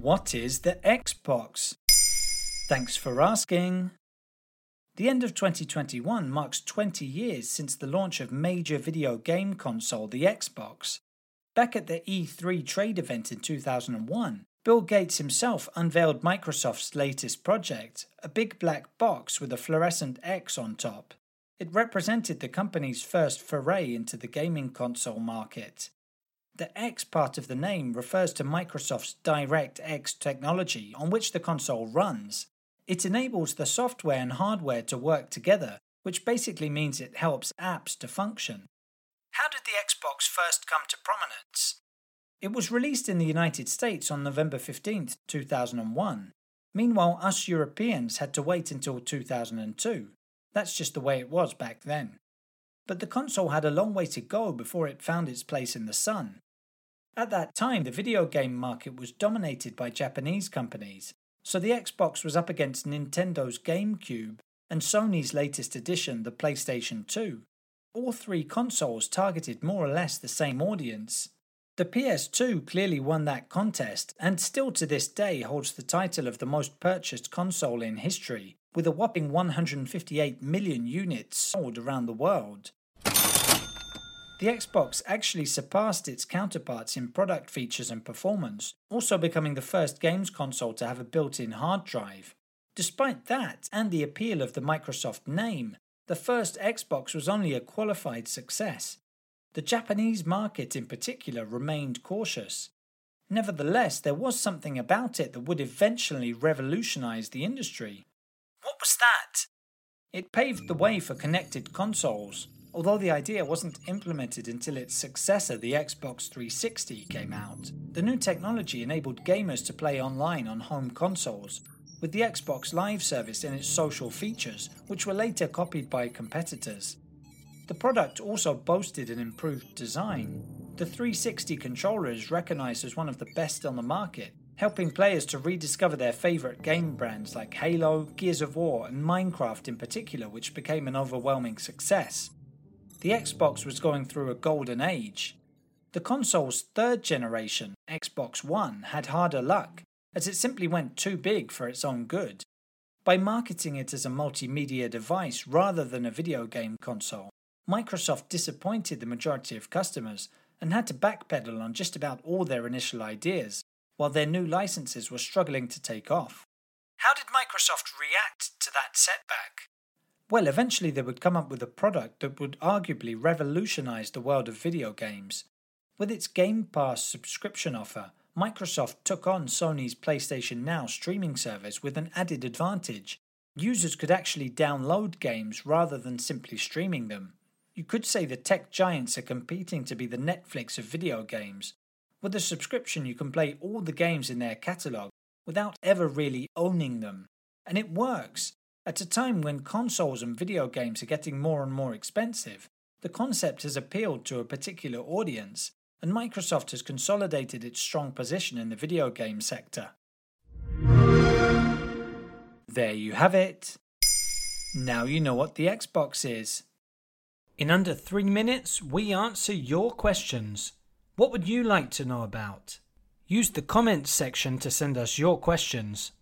What is the Xbox? Thanks for asking. The end of 2021 marks 20 years since the launch of major video game console, the Xbox. Back at the E3 trade event in 2001, Bill Gates himself unveiled Microsoft's latest project, a big black box with a fluorescent X on top. It represented the company's first foray into the gaming console market. The X part of the name refers to Microsoft's DirectX technology on which the console runs, it enables the software and hardware to work together, which basically means it helps apps to function. How did the Xbox first come to prominence? It was released in the United States on November 15, 2001. Meanwhile, us Europeans had to wait until 2002. That's just the way it was back then. But the console had a long way to go before it found its place in the sun. At that time, the video game market was dominated by Japanese companies, so the Xbox was up against Nintendo's GameCube and Sony's latest edition, the PlayStation 2. All three consoles targeted more or less the same audience. The PS2 clearly won that contest and still to this day holds the title of the most purchased console in history, with a whopping 158 million units sold around the world. The Xbox actually surpassed its counterparts in product features and performance, also becoming the first games console to have a built in hard drive. Despite that, and the appeal of the Microsoft name, the first Xbox was only a qualified success. The Japanese market in particular remained cautious. Nevertheless, there was something about it that would eventually revolutionize the industry. What was that? It paved the way for connected consoles, Although the idea wasn't implemented until its successor, the Xbox 360, came out, the new technology enabled gamers to play online on home consoles, with the Xbox Live service and its social features, which were later copied by competitors. The product also boasted an improved design. The 360 controller is recognized as one of the best on the market, helping players to rediscover their favorite game brands like Halo, Gears of War, and Minecraft in particular, which became an overwhelming success the Xbox was going through a golden age. The console's third generation, Xbox One, had harder luck, as it simply went too big for its own good. By marketing it as a multimedia device rather than a video game console, Microsoft disappointed the majority of customers and had to backpedal on just about all their initial ideas, while their new licenses were struggling to take off. How did Microsoft react to that setback? Well, eventually they would come up with a product that would arguably revolutionize the world of video games. With its Game Pass subscription offer, Microsoft took on Sony's PlayStation Now streaming service with an added advantage. Users could actually download games rather than simply streaming them. You could say the tech giants are competing to be the Netflix of video games. With a subscription, you can play all the games in their catalogue without ever really owning them. And it works. At a time when consoles and video games are getting more and more expensive, the concept has appealed to a particular audience, and Microsoft has consolidated its strong position in the video game sector. There you have it. Now you know what the Xbox is. In under three minutes, we answer your questions. What would you like to know about? Use the comments section to send us your questions.